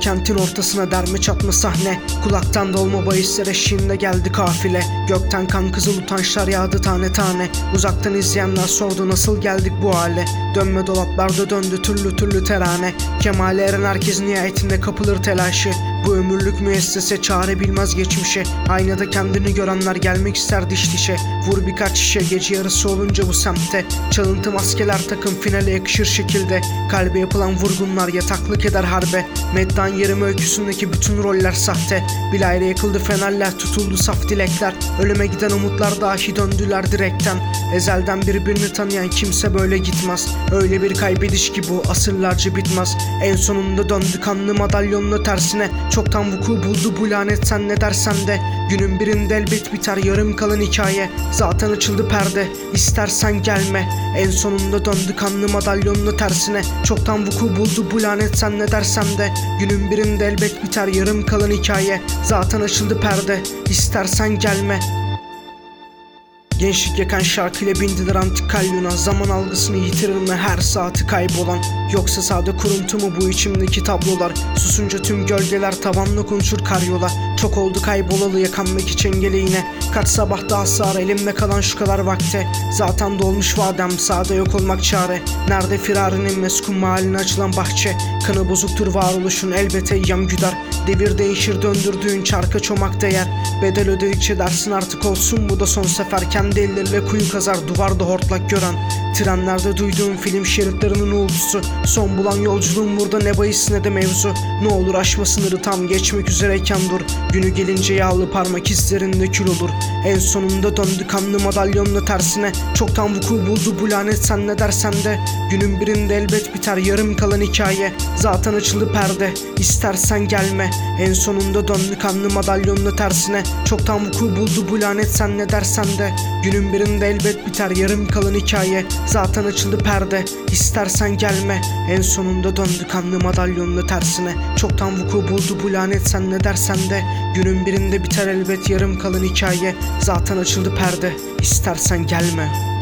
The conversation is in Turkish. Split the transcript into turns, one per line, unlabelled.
kentin ortasına derme çatma sahne. Kulaktan dolma bahisler eşliğinde geldi kafile. Gökten kan kızıl utançlar yağdı tane tane. Uzaktan izleyenler sordu nasıl geldik bu hale. Dönme dolaplarda döndü türlü türlü terane. Kemale eren herkes nihayetinde kapılır telaşı Bu ömürlük müessese çare bilmez geçmişe. Aynada kendini görenler gelmek ister diş dişe. Vur birkaç şişe gece yarısı olunca bu semtte. Çalıntı maskeler takım finale yakışır şekilde. Kalbe yapılan vurgunlar yataklık eder harbe. Meddan yarım öyküsündeki bütün roller sahte. Bilayre yakıldı fenerler tutuldu saf dilekler. Ölüme giden umutlar dahi döndüler direkten. Ezelden birbirini tanıyan kimse böyle gitmez. Öyle bir kaybediş ki bu asırlarca bitmez. En sonunda döndü kanlı madalyonla tersine Çoktan vuku buldu bu lanet sen ne dersen de. Günün birinde elbet biter yarım kalan hikaye. Zaten açıldı perde istersen gelme. En sonunda döndü kanlı madalyonla tersine. Çoktan vuku buldu bu lanet sen ne dersen de. Günün birinde elbet biter yarım kalan hikaye. Zaten açıldı perde istersen gelme Gençlik yakan şarkıyla bindiler antik kalyona Zaman algısını yitirir her saati kaybolan. Yoksa sade kuruntu mu bu içimdeki tablolar? Susunca tüm gölgeler tavanla konuşur karyola Çok oldu kaybolalı yakanmak için geleğine. Kaç sabah daha sağır elimde kalan şu kadar vakte. Zaten dolmuş vadem sağda yok olmak çare. Nerede firarinin meskun mahalline açılan bahçe? Kanı bozuktur varoluşun elbette yam güder. Devir değişir döndürdüğün çarka çomak değer. Bedel ödedikçe dersin artık olsun bu da son sefer Kendi elleriyle kuyu kazar duvarda hortlak gören Trenlerde duyduğum film şeritlerinin uğultusu. Son bulan yolculuğum burada ne bahis ne de mevzu. Ne olur aşma sınırı tam geçmek üzereyken dur. Günü gelince yağlı parmak izlerinde kül olur. En sonunda döndü kanlı madalyonla tersine. Çoktan vuku buldu bu lanet sen ne dersen de. Günün birinde elbet biter yarım kalan hikaye. Zaten açıldı perde istersen gelme. En sonunda döndü kanlı madalyonla tersine. Çoktan vuku buldu bu lanet sen ne dersen de. Günün birinde elbet biter yarım kalan hikaye Zaten açıldı perde. İstersen gelme. En sonunda döndü kanlı madalyonla tersine. Çoktan vuku buldu bu lanet sen ne dersen de. Günün birinde biter elbet yarım kalan hikaye. Zaten açıldı perde. İstersen gelme